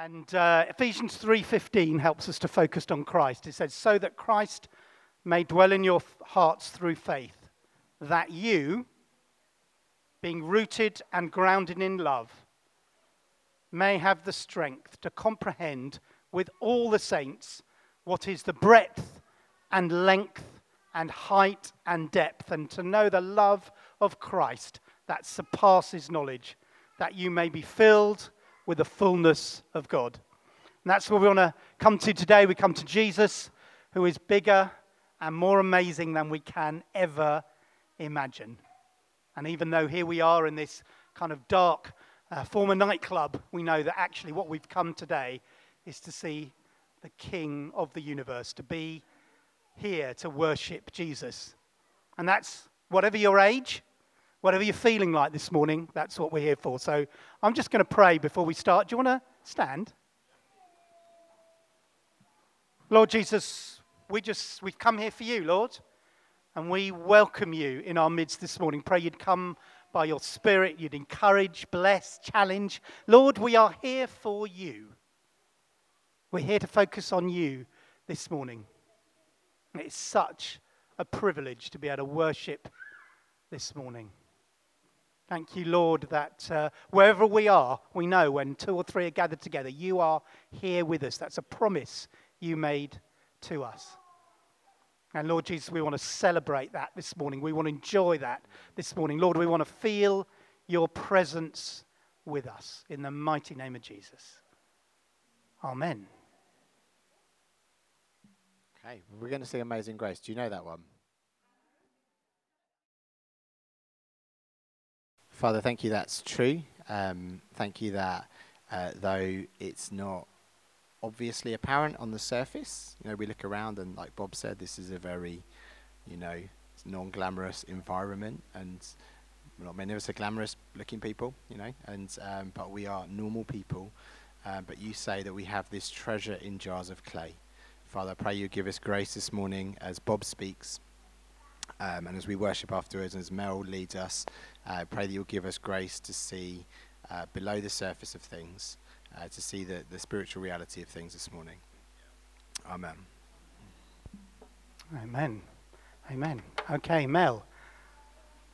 And uh, Ephesians 3:15 helps us to focus on Christ. It says, "So that Christ may dwell in your hearts through faith, that you, being rooted and grounded in love, may have the strength to comprehend with all the saints what is the breadth and length and height and depth, and to know the love of Christ that surpasses knowledge, that you may be filled with the fullness of God. And that's where we want to come to today. We come to Jesus, who is bigger and more amazing than we can ever imagine. And even though here we are in this kind of dark uh, former nightclub, we know that actually what we've come today is to see the King of the universe, to be here to worship Jesus. And that's whatever your age, whatever you're feeling like this morning, that's what we're here for. So I'm just going to pray before we start. Do you want to stand? Lord Jesus, we just we've come here for you, Lord, and we welcome you in our midst this morning. Pray you'd come by your spirit, you'd encourage, bless, challenge. Lord, we are here for you. We're here to focus on you this morning. It's such a privilege to be able to worship this morning. Thank you, Lord, that uh, wherever we are, we know when two or three are gathered together, you are here with us. That's a promise you made to us. And Lord Jesus, we want to celebrate that this morning. We want to enjoy that this morning. Lord, we want to feel your presence with us in the mighty name of Jesus. Amen. Okay, we're going to sing Amazing Grace. Do you know that one? Father, thank you that's true. Um, thank you that uh, though it's not obviously apparent on the surface, you know, we look around and, like Bob said, this is a very, you know, non glamorous environment and not many of us are glamorous looking people, you know, and um, but we are normal people. Uh, but you say that we have this treasure in jars of clay. Father, I pray you give us grace this morning as Bob speaks. Um, and as we worship afterwards, and as Mel leads us, I uh, pray that you'll give us grace to see uh, below the surface of things, uh, to see the, the spiritual reality of things this morning. Amen. Amen. Amen. Okay, Mel,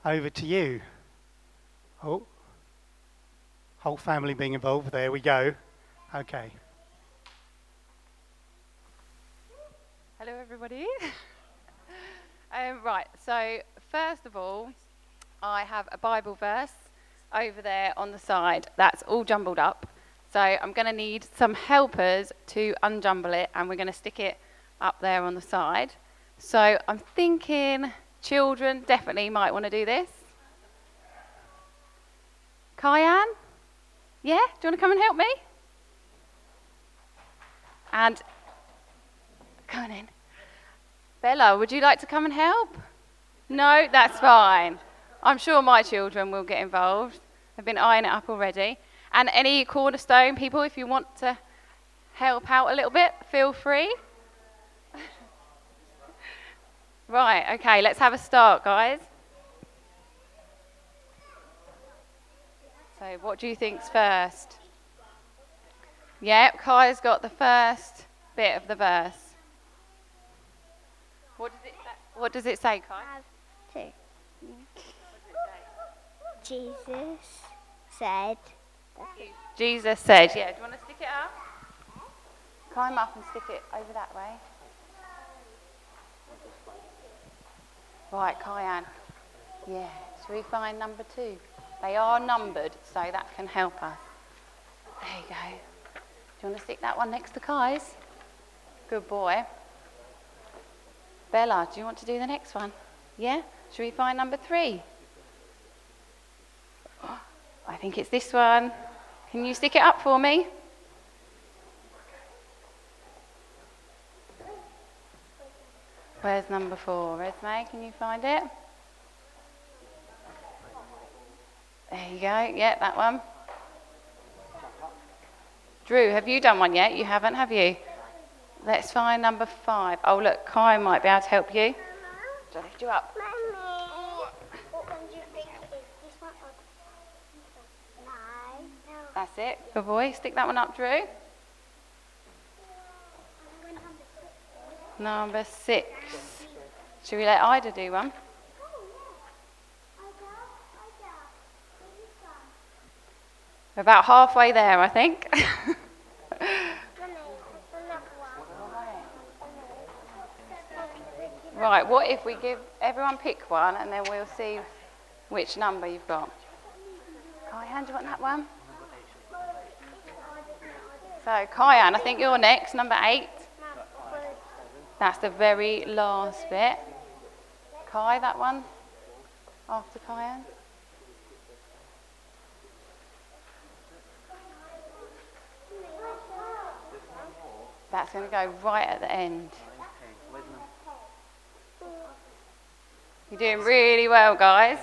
over to you. Oh, whole family being involved. There we go. Okay. Hello, everybody. um, right, so first of all, I have a Bible verse over there on the side that's all jumbled up. So I'm going to need some helpers to unjumble it, and we're going to stick it up there on the side. So I'm thinking children definitely might want to do this. Kyan? Yeah? Do you want to come and help me? And come on in. Bella, would you like to come and help? No, that's fine. I'm sure my children will get involved. They've been eyeing it up already. And any cornerstone people, if you want to help out a little bit, feel free. right, okay, let's have a start, guys. So, what do you think's first? Yep, Kai's got the first bit of the verse. What does it, what does it say, Kai? Two. Jesus said. Jesus said, yeah. Do you want to stick it up? Climb up and stick it over that way. Right, Kyan. Yeah. Should we find number two? They are numbered, so that can help us. There you go. Do you want to stick that one next to Kai's? Good boy. Bella, do you want to do the next one? Yeah? Should we find number three? I think it's this one. Can you stick it up for me? Where's number four? Esme, can you find it? There you go. Yeah, that one. Drew, have you done one yet? You haven't, have you? Let's find number five. Oh, look, Kai might be able to help you. Do I lift you up? That's it. Good boy. Stick that one up, Drew. Number six. Should we let Ida do one? We're about halfway there, I think. right, what if we give everyone pick one and then we'll see which number you've got? Can I hand you on that one? So, Kyan, I think you're next, number eight. That's the very last bit. Kai, that one? After Kyan? That's going to go right at the end. You're doing really well, guys.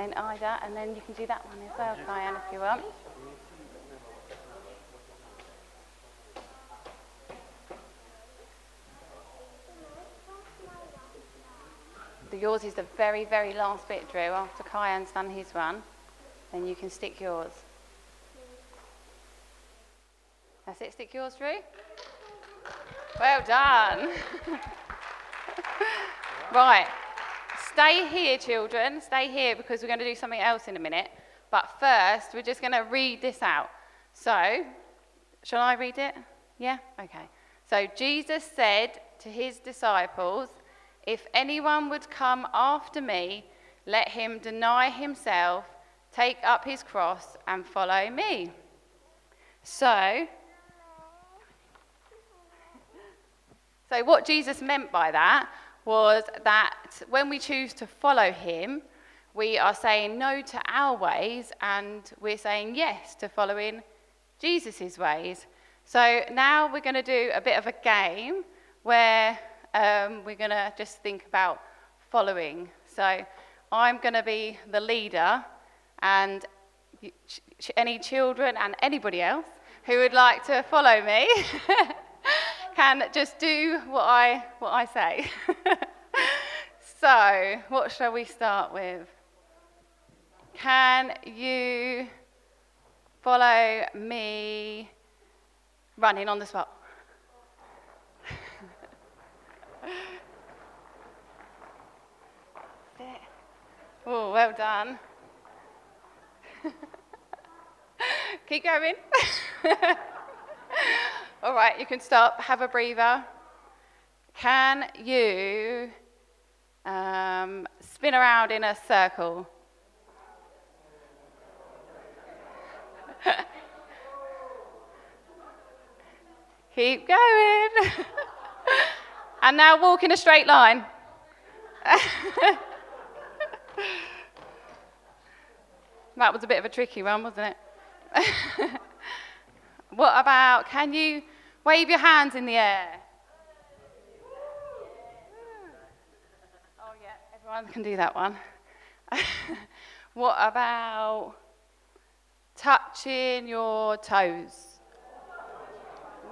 Then Ida, and then you can do that one as well, Kyan, if you want. The yours is the very, very last bit, Drew. After Kyan's done his one, then you can stick yours. That's it, stick yours, Drew. Well done. right, stay here, children. Stay here because we're going to do something else in a minute. But first, we're just going to read this out. So, shall I read it? Yeah? Okay. So, Jesus said to his disciples, If anyone would come after me, let him deny himself, take up his cross, and follow me. So, so what Jesus meant by that was that when we choose to follow him, we are saying no to our ways and we're saying yes to following Jesus' ways. So now we're going to do a bit of a game where um, we're going to just think about following. So I'm going to be the leader, and any children and anybody else who would like to follow me can just do what I, what I say. so, what shall we start with? Can you follow me running on the spot? Oh, well done. Keep going. All right, you can stop, have a breather. Can you um, spin around in a circle? Keep going. and now walk in a straight line. that was a bit of a tricky one, wasn't it? what about can you wave your hands in the air? Oh, yeah, everyone can do that one. what about touching your toes?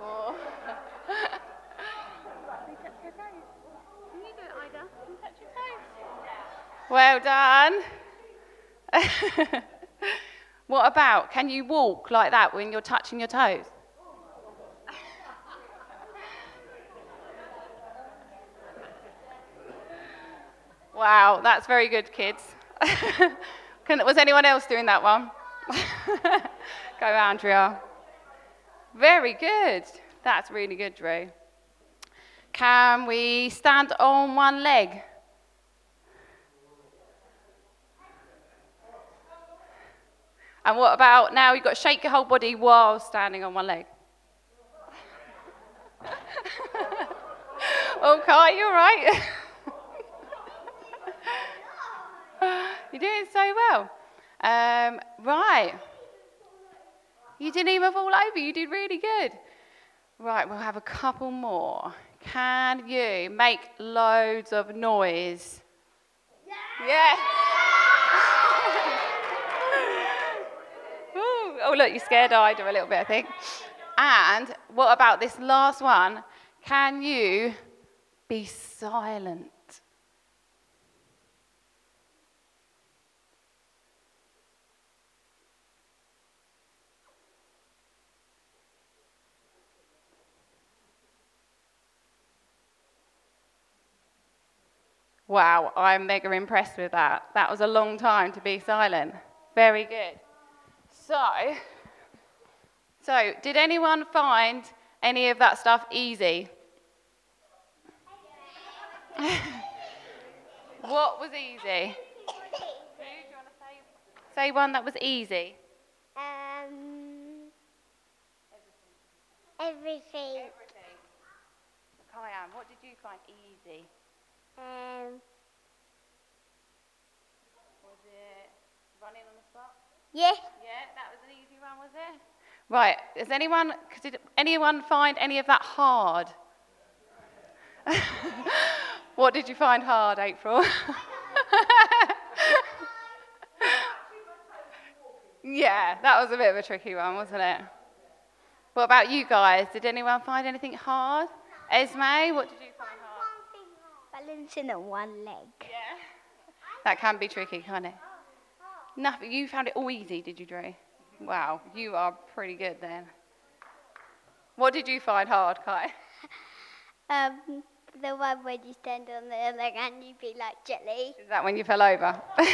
Well done. what about, can you walk like that when you're touching your toes? Wow, that's very good, kids. Can, was anyone else doing that one? Go, Andrea. Very good. That's really good, Drew. Can we stand on one leg? And what about now you've got to shake your whole body while standing on one leg? Oh, okay, you're right. You're doing so well. Um, right. You didn't even fall over. You did really good. Right, we'll have a couple more. Can you make loads of noise? Yeah. oh, look, you scared Ida a little bit, I think. And what about this last one? Can you be silent? Wow, I'm mega impressed with that. That was a long time to be silent. Very good. So, so did anyone find any of that stuff easy? what was easy? Who do you want to say? Say one that was easy. Um, everything. Everything. Kyan, what did you find easy? Um, Was it running on the spot? yeah. Yeah, that was an easy one, was it? Right. Does anyone did anyone find any of that hard? what did you find hard, April? yeah, that was a bit of a tricky one, wasn't it? What about you guys? Did anyone find anything hard? Esme, what did you find hard? Balancing on one leg. Yeah. That can be tricky, can't it? Nothing. You found it all easy, did you, Drew? Wow, you are pretty good then. What did you find hard, Kai? Um, the one where you stand on the leg and you be like jelly. Is that when you fell over?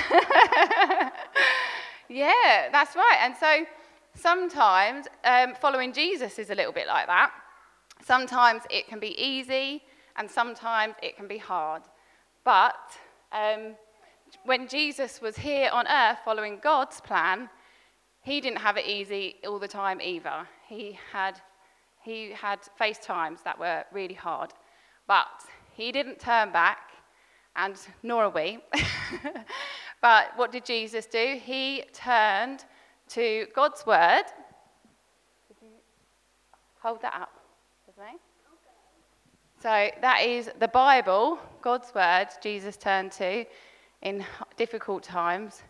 yeah, that's right. And so sometimes um, following Jesus is a little bit like that. Sometimes it can be easy, and sometimes it can be hard. But um, when Jesus was here on earth following God's plan, he didn't have it easy all the time either. He had, he had face times that were really hard. But he didn't turn back, and nor are we. but what did Jesus do? He turned to God's word. Hold that up me? So that is the Bible, God's word, Jesus turned to in difficult times.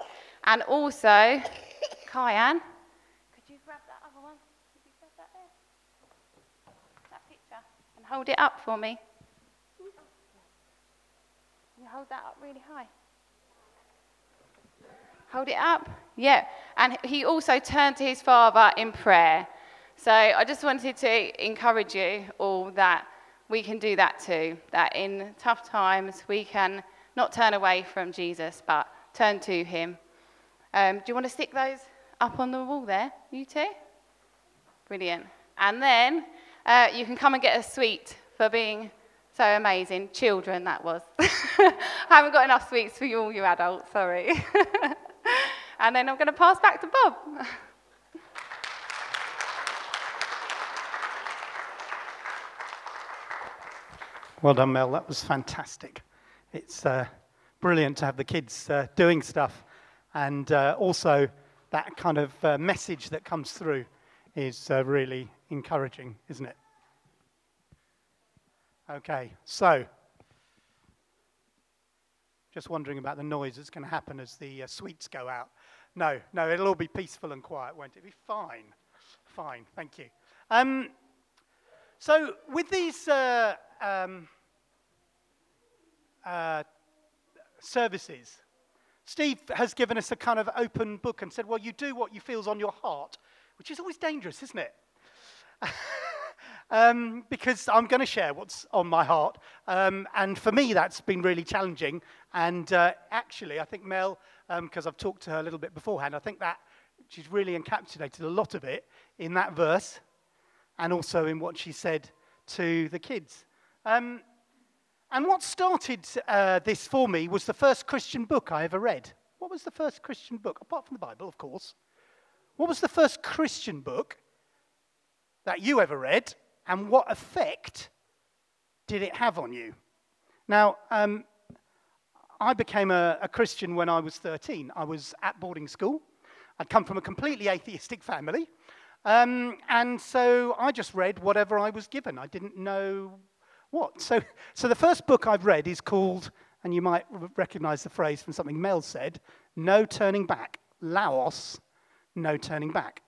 And also, Kyan, could you grab that other one? Could you grab that there? That picture. And hold it up for me. Can you hold that up really high? Hold it up. Yeah. And he also turned to his father in prayer. So I just wanted to encourage you all that we can do that too. That in tough times we can not turn away from Jesus, but turn to him. Um, do you want to stick those up on the wall there? You two? Brilliant. And then uh, you can come and get a sweet for being so amazing. Children, that was. I haven't got enough sweets for you, all you adults, sorry. and then I'm going to pass back to Bob. Well done, Mel. That was fantastic. It's uh, brilliant to have the kids uh, doing stuff. And uh, also, that kind of uh, message that comes through is uh, really encouraging, isn't it? Okay, so just wondering about the noise that's going to happen as the uh, sweets go out. No, no, it'll all be peaceful and quiet, won't it? It'll be fine. Fine, thank you. Um, so, with these um, uh, services, Steve has given us a kind of open book and said, Well, you do what you feel's on your heart, which is always dangerous, isn't it? um, because I'm going to share what's on my heart. Um, and for me, that's been really challenging. And uh, actually, I think Mel, because I've talked to her a little bit beforehand, I think that she's really encapsulated a lot of it in that verse and also in what she said to the kids. Um, and what started uh, this for me was the first Christian book I ever read. What was the first Christian book, apart from the Bible, of course? What was the first Christian book that you ever read, and what effect did it have on you? Now, um, I became a, a Christian when I was 13. I was at boarding school. I'd come from a completely atheistic family. Um, and so I just read whatever I was given. I didn't know what. So, so the first book I've read is called, and you might recognize the phrase from something Mel said, No Turning Back. Laos, No Turning Back.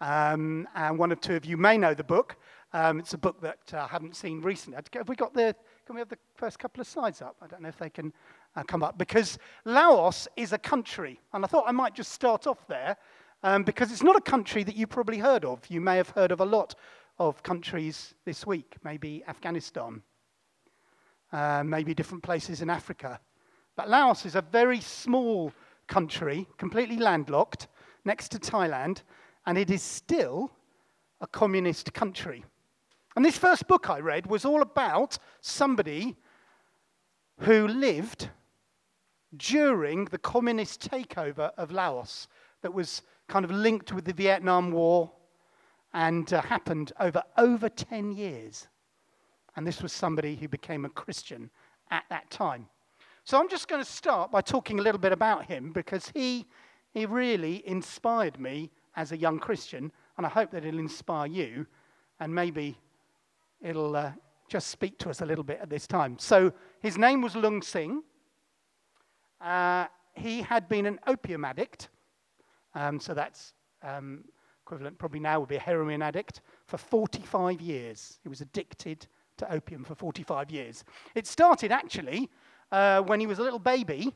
Um, and one or two of you may know the book. Um, it's a book that uh, I haven't seen recently. Have we got the, can we have the first couple of slides up? I don't know if they can uh, come up. Because Laos is a country. And I thought I might just start off there um, because it's not a country that you probably heard of. You may have heard of a lot of countries this week, maybe Afghanistan. uh, maybe different places in Africa. But Laos is a very small country, completely landlocked, next to Thailand, and it is still a communist country. And this first book I read was all about somebody who lived during the communist takeover of Laos that was kind of linked with the Vietnam War and uh, happened over over 10 years. And this was somebody who became a Christian at that time. So I'm just going to start by talking a little bit about him because he, he really inspired me as a young Christian, and I hope that it'll inspire you, and maybe it'll uh, just speak to us a little bit at this time. So his name was Lung Sing. Uh, he had been an opium addict, um, so that's um, equivalent probably now would be a heroin addict, for 45 years. He was addicted to opium for 45 years. It started actually uh, when he was a little baby,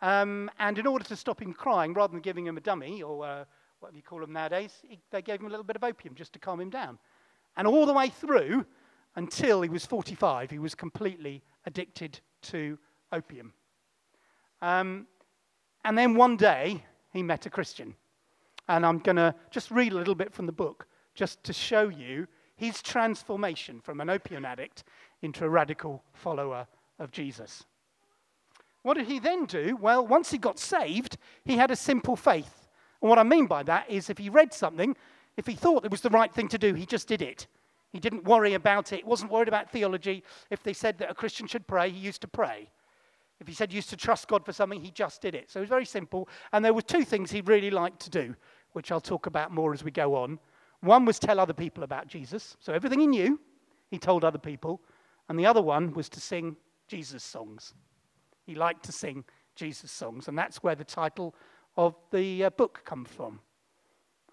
um, and in order to stop him crying, rather than giving him a dummy or uh, what do you call them nowadays, he, they gave him a little bit of opium just to calm him down. And all the way through until he was 45, he was completely addicted to opium. Um, and then one day, he met a Christian. And I'm going to just read a little bit from the book just to show you his transformation from an opium addict into a radical follower of Jesus. What did he then do? Well, once he got saved, he had a simple faith. And what I mean by that is if he read something, if he thought it was the right thing to do, he just did it. He didn't worry about it. Wasn't worried about theology. If they said that a Christian should pray, he used to pray. If he said he used to trust God for something, he just did it. So it was very simple. And there were two things he really liked to do, which I'll talk about more as we go on. One was tell other people about Jesus. So everything he knew, he told other people. And the other one was to sing Jesus songs. He liked to sing Jesus songs. And that's where the title of the uh, book comes from.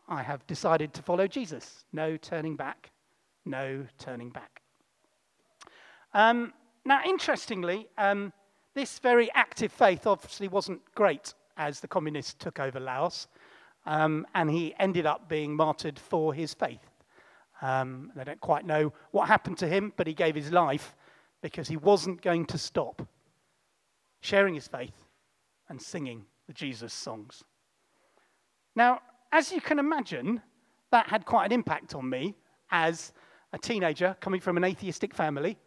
I have decided to follow Jesus. No turning back. No turning back. Um, now, interestingly, um, this very active faith obviously wasn't great as the communists took over Laos, um, and he ended up being martyred for his faith. Um, they don't quite know what happened to him, but he gave his life because he wasn't going to stop sharing his faith and singing the Jesus songs. Now, as you can imagine, that had quite an impact on me as a teenager coming from an atheistic family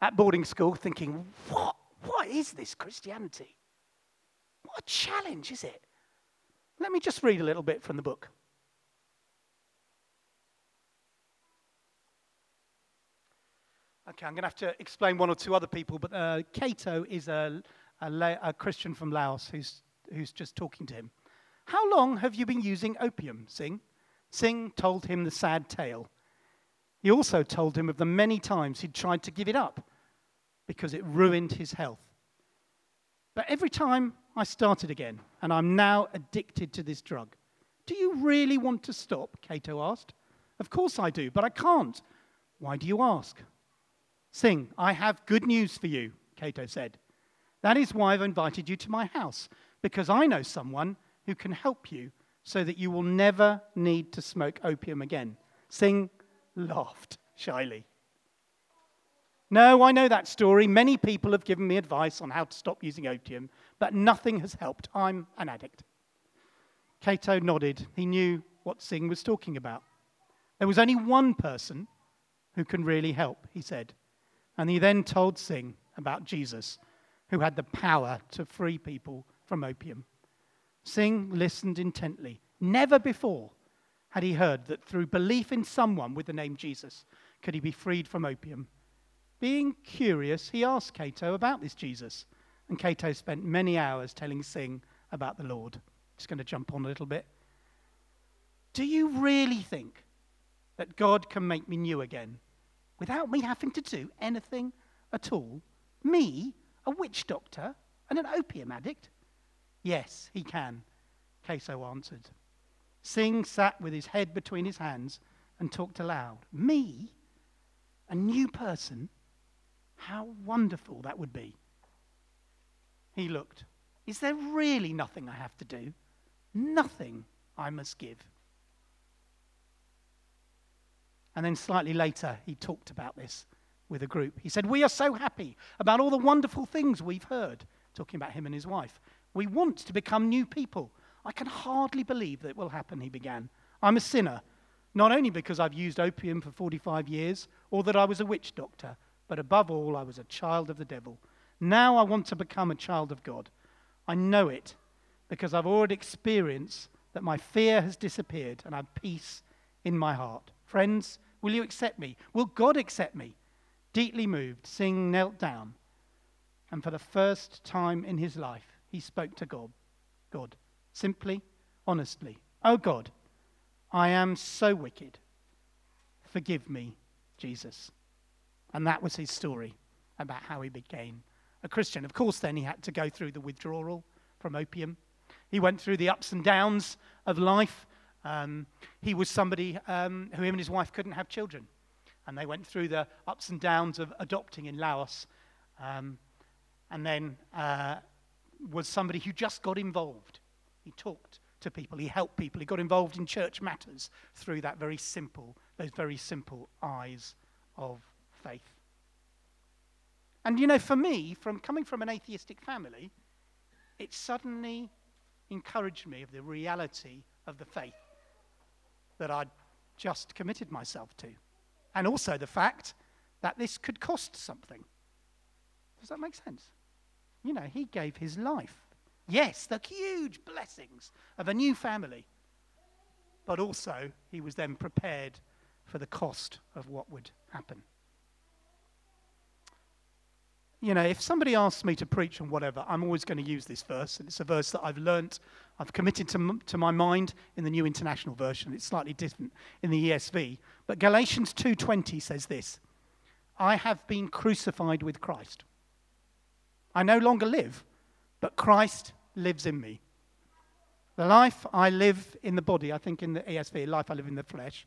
at boarding school, thinking, what what is this Christianity? What a challenge is it? Let me just read a little bit from the book. Okay, I'm going to have to explain one or two other people, but uh, Cato is a, a, a Christian from Laos who's, who's just talking to him. How long have you been using opium, Sing? Sing told him the sad tale. He also told him of the many times he'd tried to give it up because it ruined his health. But every time I started again, and I'm now addicted to this drug. Do you really want to stop? Cato asked. Of course I do, but I can't. Why do you ask? Sing, I have good news for you, Cato said. That is why I've invited you to my house, because I know someone who can help you so that you will never need to smoke opium again. Sing laughed shyly. No, I know that story. Many people have given me advice on how to stop using opium, but nothing has helped. I'm an addict. Cato nodded. He knew what Singh was talking about. There was only one person who can really help, he said. And he then told Singh about Jesus, who had the power to free people from opium. Singh listened intently. Never before had he heard that through belief in someone with the name Jesus could he be freed from opium. Being curious, he asked Cato about this Jesus. And Cato spent many hours telling Singh about the Lord. Just going to jump on a little bit. Do you really think that God can make me new again without me having to do anything at all? Me, a witch doctor, and an opium addict? Yes, he can, Cato answered. Singh sat with his head between his hands and talked aloud. Me, a new person? How wonderful that would be. He looked. Is there really nothing I have to do? Nothing I must give. And then slightly later, he talked about this with a group. He said, We are so happy about all the wonderful things we've heard, talking about him and his wife. We want to become new people. I can hardly believe that it will happen, he began. I'm a sinner, not only because I've used opium for 45 years or that I was a witch doctor, but above all, I was a child of the devil. Now I want to become a child of God. I know it because I've already experienced that my fear has disappeared and I have peace in my heart. Friends, will you accept me? Will God accept me? Deeply moved, Singh knelt down, and for the first time in his life, he spoke to God. God, simply, honestly. Oh God, I am so wicked. Forgive me, Jesus. And that was his story about how he became a Christian. Of course, then he had to go through the withdrawal from opium. He went through the ups and downs of life. Um, he was somebody um, who him and his wife couldn't have children. And they went through the ups and downs of adopting in Laos. Um, and then uh, was somebody who just got involved. He talked to people, he helped people, he got involved in church matters through that very simple, those very simple eyes of faith. And you know, for me, from coming from an atheistic family, it suddenly encouraged me of the reality of the faith that I'd just committed myself to. And also the fact that this could cost something. Does that make sense? You know, he gave his life. Yes, the huge blessings of a new family. But also, he was then prepared for the cost of what would happen you know, if somebody asks me to preach on whatever, I'm always going to use this verse. And it's a verse that I've learnt, I've committed to, to my mind in the New International Version. It's slightly different in the ESV. But Galatians 2.20 says this, I have been crucified with Christ. I no longer live, but Christ lives in me. The life I live in the body, I think in the ESV, life I live in the flesh,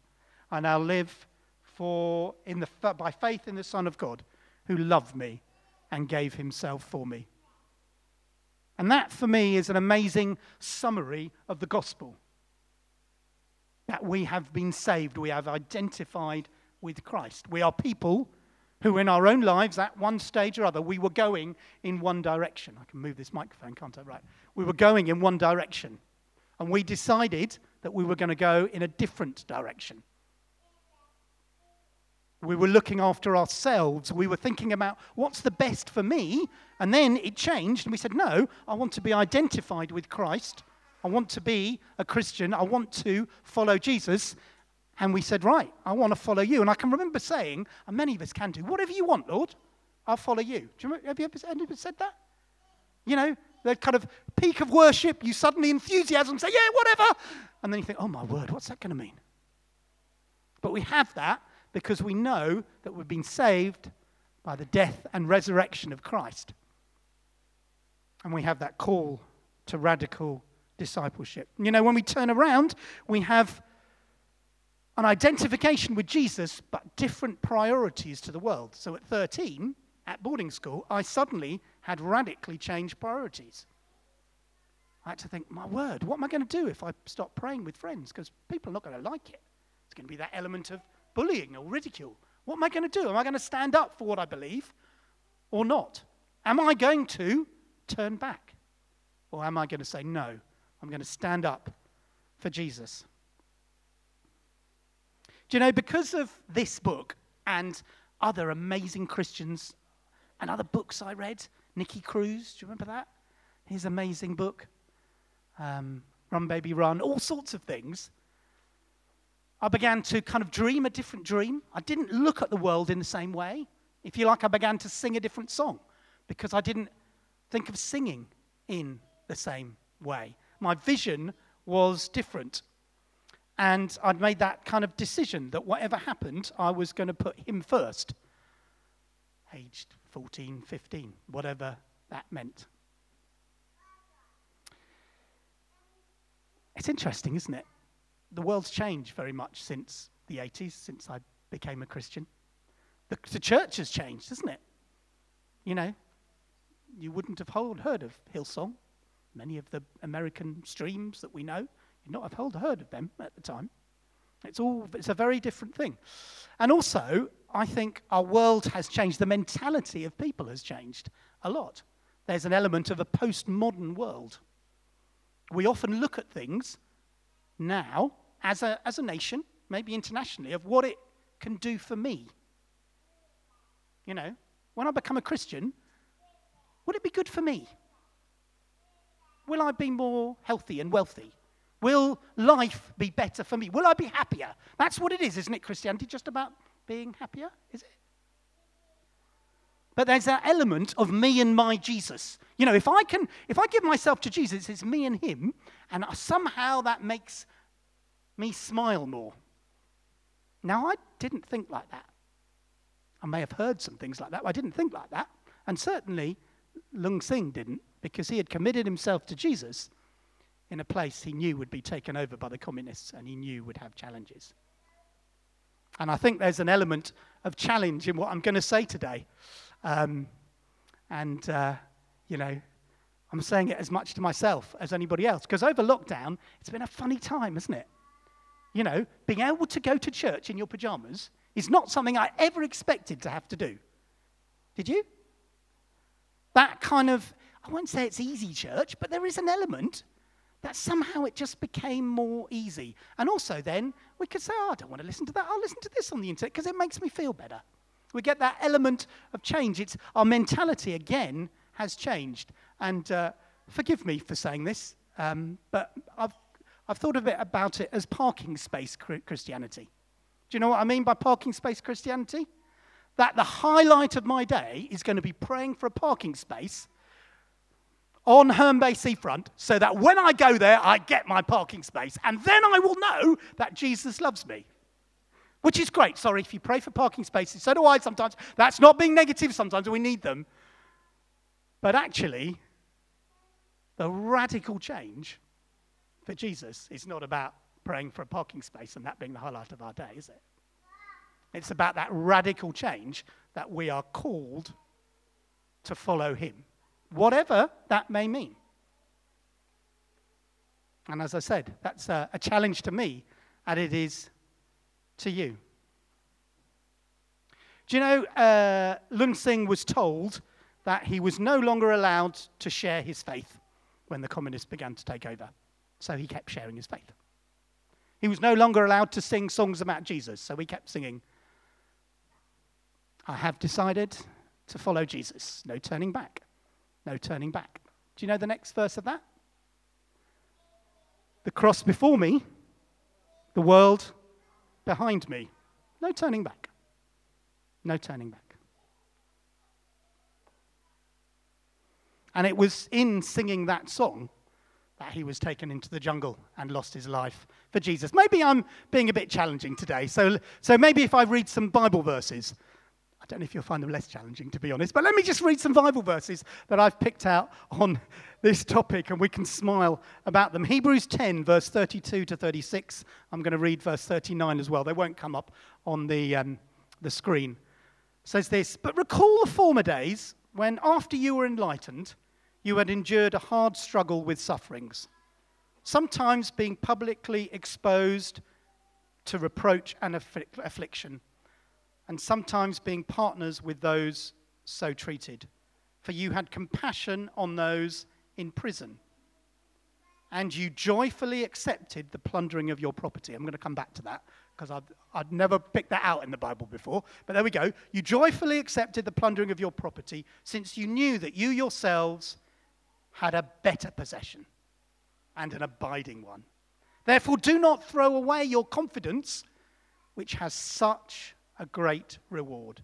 I now live for in the, by faith in the Son of God who loved me and gave himself for me. And that, for me, is an amazing summary of the gospel. That we have been saved, we have identified with Christ. We are people who, in our own lives, at one stage or other, we were going in one direction. I can move this microphone, can't I? Right. We were going in one direction. And we decided that we were going to go in a different direction. We were looking after ourselves. We were thinking about what's the best for me. And then it changed, and we said, No, I want to be identified with Christ. I want to be a Christian. I want to follow Jesus. And we said, Right, I want to follow you. And I can remember saying, and many of us can do, whatever you want, Lord, I'll follow you. Do you remember, have you ever, ever said that? You know, the kind of peak of worship, you suddenly enthusiasm say, Yeah, whatever. And then you think, Oh my word, what's that going to mean? But we have that because we know that we've been saved by the death and resurrection of Christ. And we have that call to radical discipleship. You know, when we turn around, we have an identification with Jesus, but different priorities to the world. So at 13, at boarding school, I suddenly had radically changed priorities. I had to think, my word, what am I going to do if I stop praying with friends? Because people are not going to like it. It's going to be that element of bullying or ridicule. What am I going to do? Am I going to stand up for what I believe or not? Am I going to turn back? Or am I going to say, no, I'm going to stand up for Jesus? Do you know, because of this book and other amazing Christians and other books I read, Nicky Cruz, do you remember that? His amazing book, um, Run Baby Run, all sorts of things. I began to kind of dream a different dream. I didn't look at the world in the same way. If you like, I began to sing a different song because I didn't think of singing in the same way. My vision was different. And I'd made that kind of decision that whatever happened, I was going to put him first. Aged 14, 15, whatever that meant. It's interesting, isn't it? The world's changed very much since the 80s, since I became a Christian. The, the church has changed, hasn't it? You know, you wouldn't have heard of Hillsong, many of the American streams that we know. You'd not have heard of them at the time. It's all it's a very different thing. And also, I think our world has changed. The mentality of people has changed a lot. There's an element of a postmodern world. We often look at things now as a, as a nation, maybe internationally, of what it can do for me. You know, when I become a Christian, would it be good for me? Will I be more healthy and wealthy? Will life be better for me? Will I be happier? That's what it is, isn't it, Christianity? Just about being happier, is it? But there's that element of me and my Jesus. You know, if I can, if I give myself to Jesus, it's me and him, and somehow that makes me smile more. Now, I didn't think like that. I may have heard some things like that, but I didn't think like that. And certainly, Lung Sing didn't, because he had committed himself to Jesus in a place he knew would be taken over by the communists and he knew would have challenges. And I think there's an element of challenge in what I'm going to say today. Um, and, uh, you know, I'm saying it as much to myself as anybody else. Because over lockdown, it's been a funny time, isn't it? You know, being able to go to church in your pajamas is not something I ever expected to have to do. Did you? That kind of, I won't say it's easy church, but there is an element that somehow it just became more easy. And also, then we could say, oh, I don't want to listen to that. I'll listen to this on the internet because it makes me feel better. We get that element of change. It's our mentality again has changed. And uh, forgive me for saying this, um, but I've, I've thought of it about it as parking space Christianity. Do you know what I mean by parking space Christianity? That the highlight of my day is going to be praying for a parking space on Herne Bay seafront so that when I go there, I get my parking space. And then I will know that Jesus loves me. Which is great. Sorry, if you pray for parking spaces, so do I sometimes. That's not being negative sometimes, we need them. But actually, the radical change for Jesus is not about praying for a parking space and that being the highlight of our day, is it? It's about that radical change that we are called to follow him whatever that may mean. And as I said, that's a, a challenge to me, and it is to you. Do you know, uh, Sing was told that he was no longer allowed to share his faith when the communists began to take over. So he kept sharing his faith. He was no longer allowed to sing songs about Jesus, so he kept singing, I have decided to follow Jesus, no turning back no turning back. Do you know the next verse of that? The cross before me, the world behind me. No turning back. No turning back. And it was in singing that song that he was taken into the jungle and lost his life for Jesus. Maybe I'm being a bit challenging today. So, so maybe if I read some Bible verses I don't know if you'll find them less challenging, to be honest, but let me just read some Bible verses that I've picked out on this topic and we can smile about them. Hebrews 10, verse 32 to 36. I'm going to read verse 39 as well. They won't come up on the, um, the screen. It says this But recall the former days when, after you were enlightened, you had endured a hard struggle with sufferings, sometimes being publicly exposed to reproach and affliction and sometimes being partners with those so treated. For you had compassion on those in prison, and you joyfully accepted the plundering of your property. I'm going to come back to that because I'd, I'd never picked that out in the Bible before. But there we go. You joyfully accepted the plundering of your property since you knew that you yourselves had a better possession and an abiding one. Therefore, do not throw away your confidence, which has such a great reward.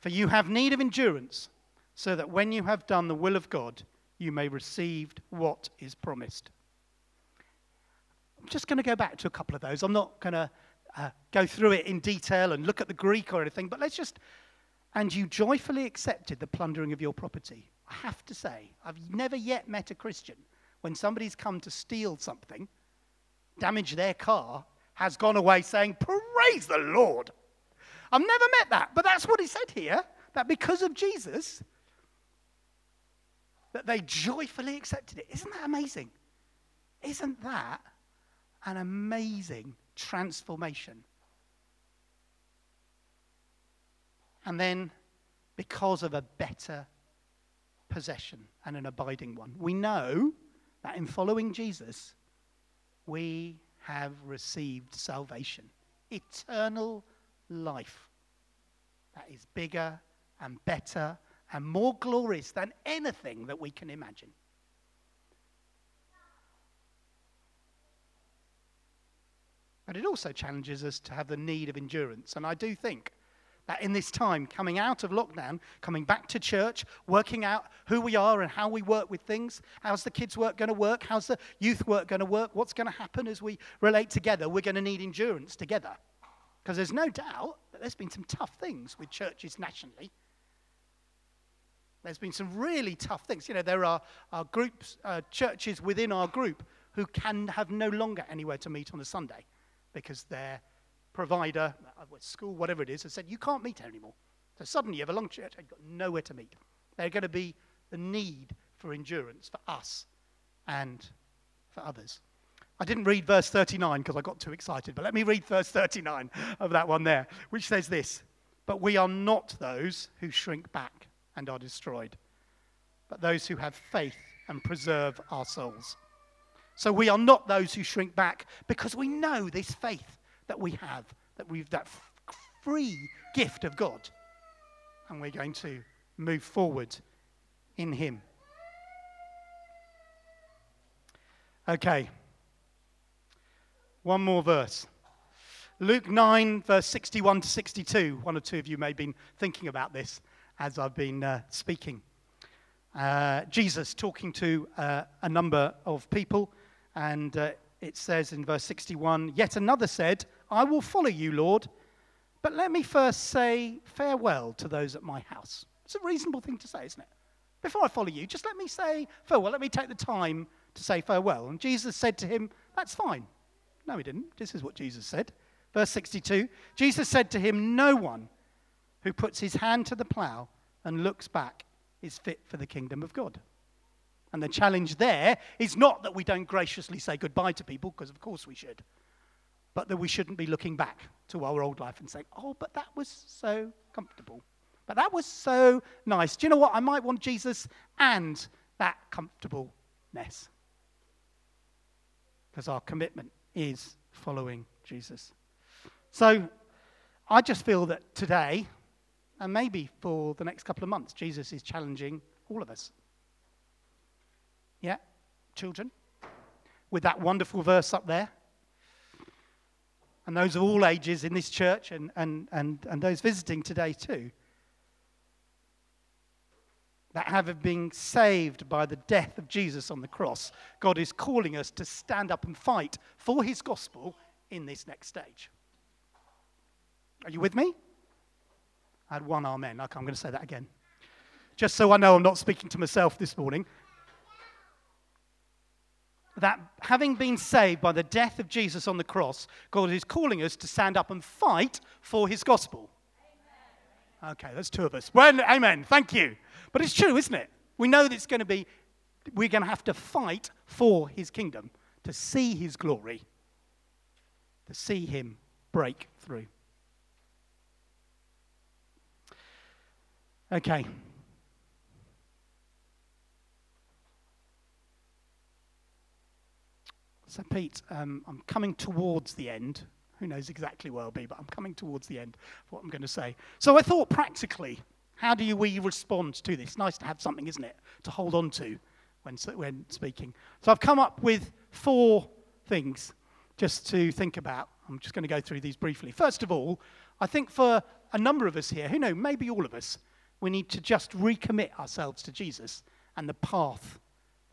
For you have need of endurance, so that when you have done the will of God, you may receive what is promised. I'm just going to go back to a couple of those. I'm not going to uh, go through it in detail and look at the Greek or anything, but let's just. And you joyfully accepted the plundering of your property. I have to say, I've never yet met a Christian when somebody's come to steal something, damage their car, has gone away saying, Praise the Lord. I've never met that, but that's what he said here that because of Jesus, that they joyfully accepted it. Isn't that amazing? Isn't that an amazing transformation? and then because of a better possession and an abiding one. We know that in following Jesus, we have received salvation, eternal life that is bigger and better and more glorious than anything that we can imagine. But it also challenges us to have the need of endurance. And I do think that in this time, coming out of lockdown, coming back to church, working out who we are and how we work with things, how's the kids' work going to work, how's the youth work going to work, what's going to happen as we relate together, we're going to need endurance together. Because there's no doubt that there's been some tough things with churches nationally. There's been some really tough things. You know, there are, are groups, uh, churches within our group who can have no longer anywhere to meet on a Sunday because their provider, uh, school, whatever it is, has said, you can't meet anymore. So suddenly you have a long church and you've got nowhere to meet. There's going to be the need for endurance for us and for others. I didn't read verse 39 because I got too excited, but let me read verse 39 of that one there, which says this But we are not those who shrink back and are destroyed, but those who have faith and preserve our souls. So we are not those who shrink back because we know this faith that we have, that we've that free gift of God. And we're going to move forward in Him. Okay. One more verse. Luke 9, verse 61 to 62. One or two of you may have been thinking about this as I've been uh, speaking. Uh, Jesus talking to uh, a number of people and uh, it says in verse 61 Yet another said, I will follow you, Lord, but let me first say farewell to those at my house. It's a reasonable thing to say, isn't it? Before I follow you, just let me say farewell. Let me take the time to say farewell. And Jesus said to him, That's fine. No, he didn't. This is what Jesus said. Verse 62 Jesus said to him, No one who puts his hand to the plow and looks back is fit for the kingdom of God. And the challenge there is not that we don't graciously say goodbye to people, because of course we should, but that we shouldn't be looking back to our old life and saying, oh, but that was so comfortable. But that was so nice. Do you know what? I might want Jesus and that comfortableness. Because our commitment is following Jesus. So I just feel that today, and maybe for the next couple of months, Jesus is challenging all of us. Yeah, children, with that wonderful verse up there. And those of all ages in this church and, and, and, and those visiting today too. That have been saved by the death of Jesus on the cross, God is calling us to stand up and fight for his gospel in this next stage. Are you with me? I had one amen. I'm going to say that again. Just so I know I'm not speaking to myself this morning that having been saved by the death of Jesus on the cross, God is calling us to stand up and fight for his gospel. Okay, that's two of us. Well, amen. Thank you. But it's true, isn't it? We know that it's going to be, we're going to have to fight for his kingdom, to see his glory, to see him break through. Okay. So, Pete, um, I'm coming towards the end. Who knows exactly where I'll be, but I'm coming towards the end of what I'm going to say. So, I thought practically, how do we respond to this? Nice to have something, isn't it, to hold on to when, when speaking. So, I've come up with four things just to think about. I'm just going to go through these briefly. First of all, I think for a number of us here, who know, maybe all of us, we need to just recommit ourselves to Jesus and the path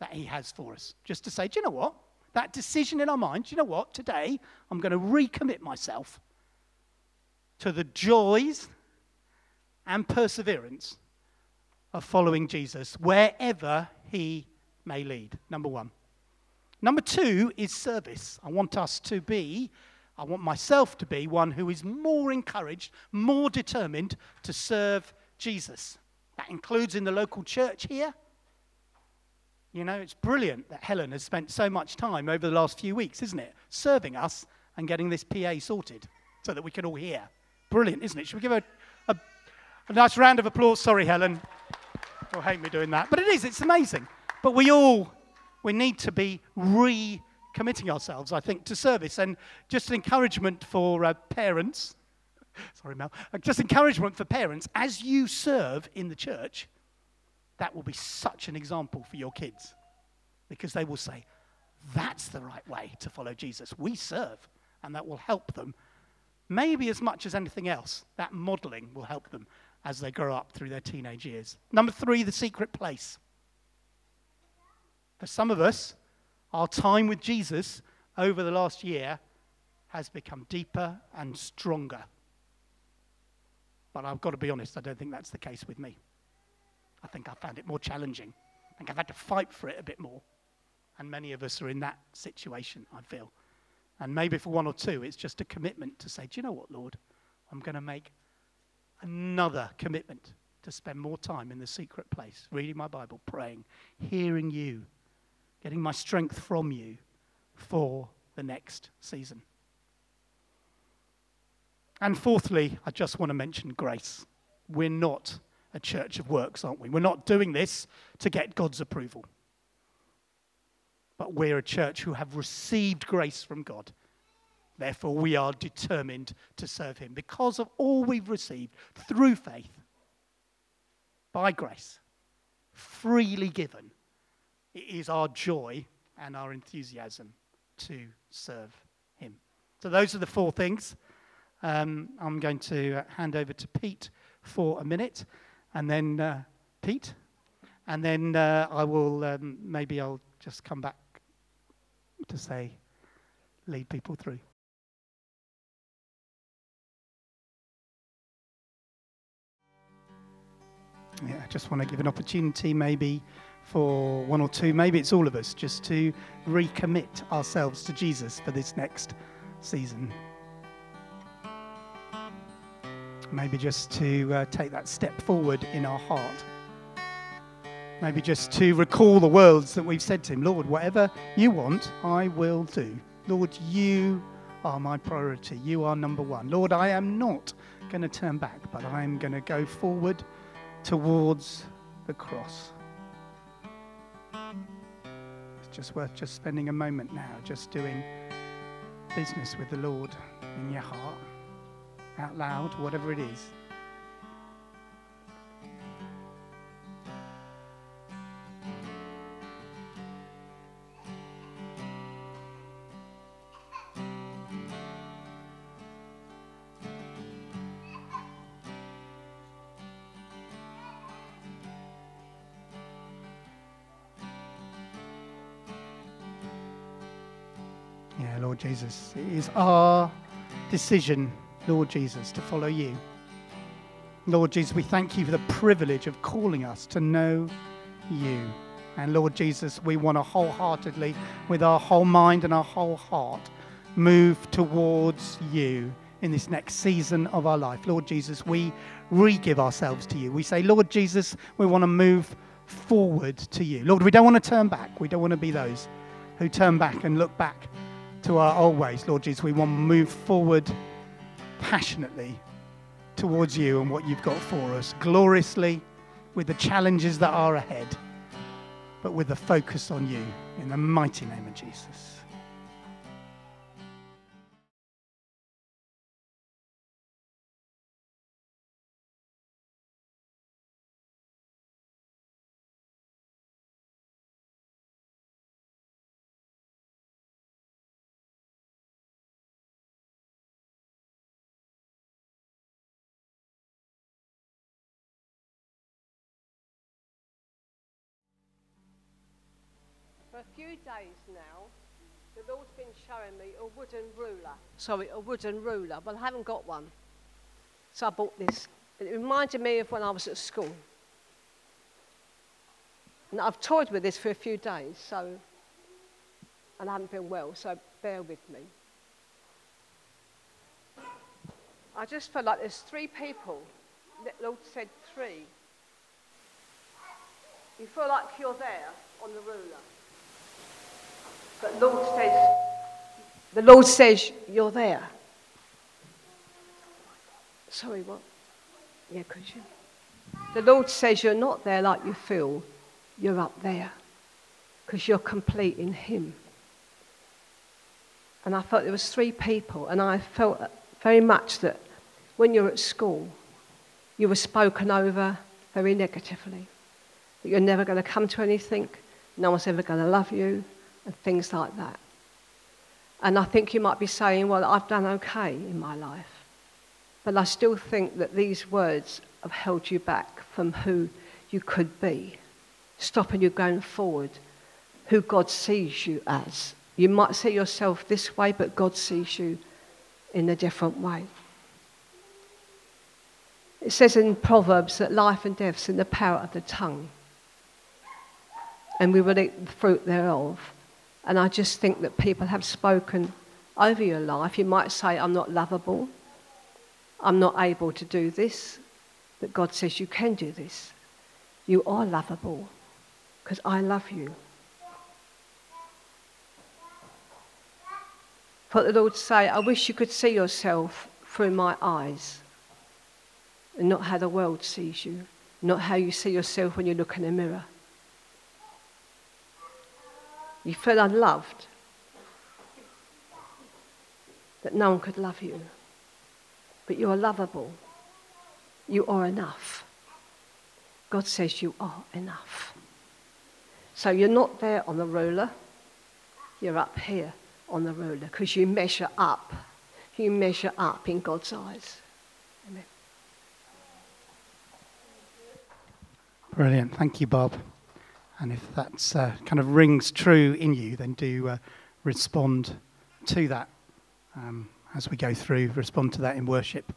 that he has for us. Just to say, do you know what? that decision in our mind, do you know what? Today, I'm going to recommit myself to the joys and perseverance of following Jesus wherever he may lead. Number one. Number two is service. I want us to be, I want myself to be one who is more encouraged, more determined to serve Jesus. That includes in the local church here you know, it's brilliant that Helen has spent so much time over the last few weeks, isn't it? Serving us and getting this PA sorted so that we can all hear. Brilliant, isn't it? Should we give her a, A nice round of applause. Sorry, Helen. You'll hate me doing that. But it is, it's amazing. But we all, we need to be recommitting ourselves, I think, to service. And just an encouragement for uh, parents. Sorry, Mel. Uh, just encouragement for parents. As you serve in the church, that will be such an example for your kids. Because they will say, that's the right way to follow Jesus. We serve, and that will help them. Maybe as much as anything else, that modeling will help them as they grow up through their teenage years. Number three, the secret place. For some of us, our time with Jesus over the last year has become deeper and stronger. But I've got to be honest, I don't think that's the case with me. I think I found it more challenging. I think I've had to fight for it a bit more. And many of us are in that situation, I feel. And maybe for one or two, it's just a commitment to say, Do you know what, Lord? I'm going to make another commitment to spend more time in the secret place, reading my Bible, praying, hearing you, getting my strength from you for the next season. And fourthly, I just want to mention grace. We're not a church of works, aren't we? We're not doing this to get God's approval. But we're a church who have received grace from God Therefore, we are determined to serve him because of all we've received through faith, by grace, freely given. It is our joy and our enthusiasm to serve him. So, those are the four things. Um, I'm going to hand over to Pete for a minute, and then uh, Pete, and then uh, I will um, maybe I'll just come back to say, lead people through. Yeah, I just want to give an opportunity maybe for one or two, maybe it's all of us, just to recommit ourselves to Jesus for this next season. Maybe just to uh, take that step forward in our heart. Maybe just to recall the words that we've said to Him Lord, whatever you want, I will do. Lord, you are my priority. You are number one. Lord, I am not going to turn back, but I am going to go forward towards the cross. It's just worth just spending a moment now, just doing business with the Lord in your heart, out loud, whatever it is. Lord Jesus. It is our decision, Lord Jesus, to follow you. Lord Jesus, we thank you for the privilege of calling us to know you. And Lord Jesus, we want to wholeheartedly, with our whole mind and our whole heart, move towards you in this next season of our life. Lord Jesus, we re give ourselves to you. We say, Lord Jesus, we want to move forward to you. Lord, we don't want to turn back. We don't want to be those who turn back and look back to our old ways, Lord Jesus. We want to move forward passionately towards you and what you've got for us, gloriously, with the challenges that are ahead, but with the focus on you. In the mighty name of Jesus. Few days now, the Lord's been showing me a wooden ruler. Sorry, a wooden ruler. Well, I haven't got one. So I bought this. It reminded me of when I was at school. And I've toyed with this for a few days, so, and I haven't been well, so bear with me. I just feel like there's three people. The Lord said three. You feel like you're there on the ruler. But Lord says, the Lord says you're there. Sorry, what? Yeah, could you? The Lord says you're not there like you feel, you're up there because you're complete in Him. And I felt there was three people, and I felt very much that when you're at school, you were spoken over very negatively. That you're never going to come to anything, no one's ever going to love you, and things like that. And I think you might be saying, Well, I've done okay in my life. But I still think that these words have held you back from who you could be, stopping you going forward, who God sees you as. You might see yourself this way, but God sees you in a different way. It says in Proverbs that life and death is in the power of the tongue. And we will eat the fruit thereof. And I just think that people have spoken over your life. You might say, I'm not lovable. I'm not able to do this. But God says, You can do this. You are lovable because I love you. For the Lord say, I wish you could see yourself through my eyes and not how the world sees you, not how you see yourself when you look in a mirror. You feel unloved, that no one could love you, but you are lovable. You are enough. God says you are enough. So you're not there on the roller, you're up here on the roller because you measure up. You measure up in God's eyes. Amen. Brilliant. Thank you, Bob. And if that uh, kind of rings true in you, then do uh, respond to that um, as we go through, respond to that in worship.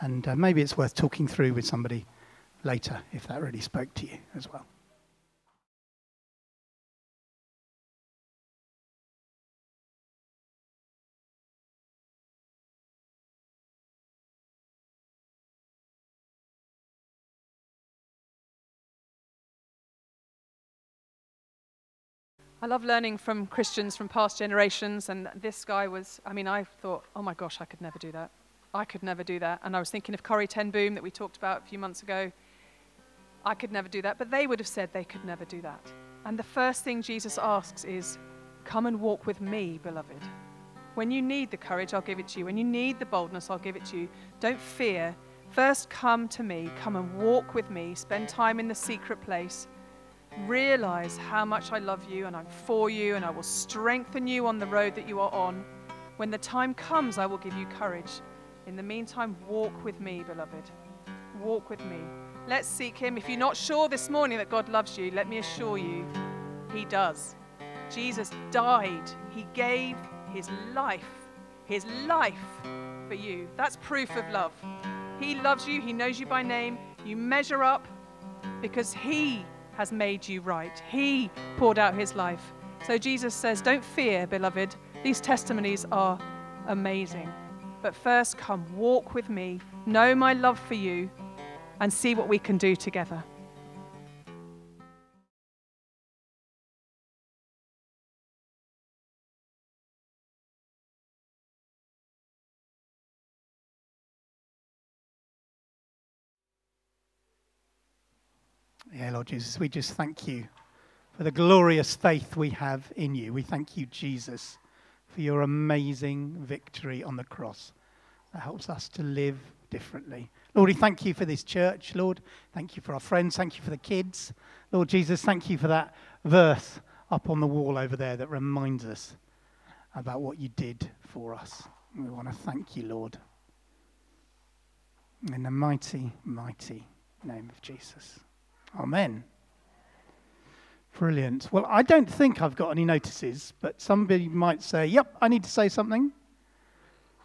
And uh, maybe it's worth talking through with somebody later if that really spoke to you as well. I love learning from Christians from past generations, and this guy was, I mean, I thought, oh my gosh, I could never do that. I could never do that. And I was thinking of Corrie Ten Boom that we talked about a few months ago. I could never do that, but they would have said they could never do that. And the first thing Jesus asks is, Come and walk with me, beloved. When you need the courage, I'll give it to you. When you need the boldness, I'll give it to you. Don't fear. First, come to me. Come and walk with me. Spend time in the secret place realize how much I love you and I'm for you and I will strengthen you on the road that you are on. When the time comes, I will give you courage. In the meantime, walk with me, beloved. Walk with me. Let's seek Him. If you're not sure this morning that God loves you, let me assure you, He does. Jesus died, He gave His life, His life for you. That's proof of love. He loves you, He knows you by name. You measure up because He has made you right. He poured out his life. So Jesus says, Don't fear, beloved. These testimonies are amazing. But first, come walk with me, know my love for you, and see what we can do together. Yeah, Lord Jesus, we just thank you for the glorious faith we have in you. We thank you, Jesus, for your amazing victory on the cross that helps us to live differently. Lord, we thank you for this church, Lord. Thank you for our friends. Thank you for the kids. Lord Jesus, thank you for that verse up on the wall over there that reminds us about what you did for us. We want to thank you, Lord. In the mighty, mighty name of Jesus. Amen. Brilliant. Well, I don't think I've got any notices, but somebody might say, yep, I need to say something.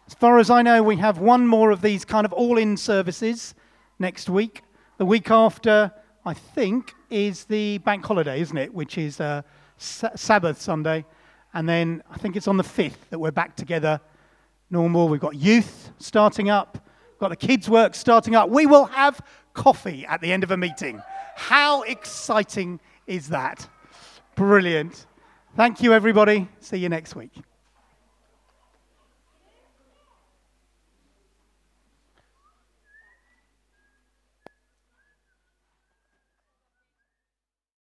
As far as I know, we have one more of these kind of all in services next week. The week after, I think, is the bank holiday, isn't it? Which is uh, Sabbath Sunday. And then I think it's on the 5th that we're back together normal. We've got youth starting up, got the kids' work starting up. We will have coffee at the end of a meeting. How exciting is that? Brilliant. Thank you, everybody. See you next week.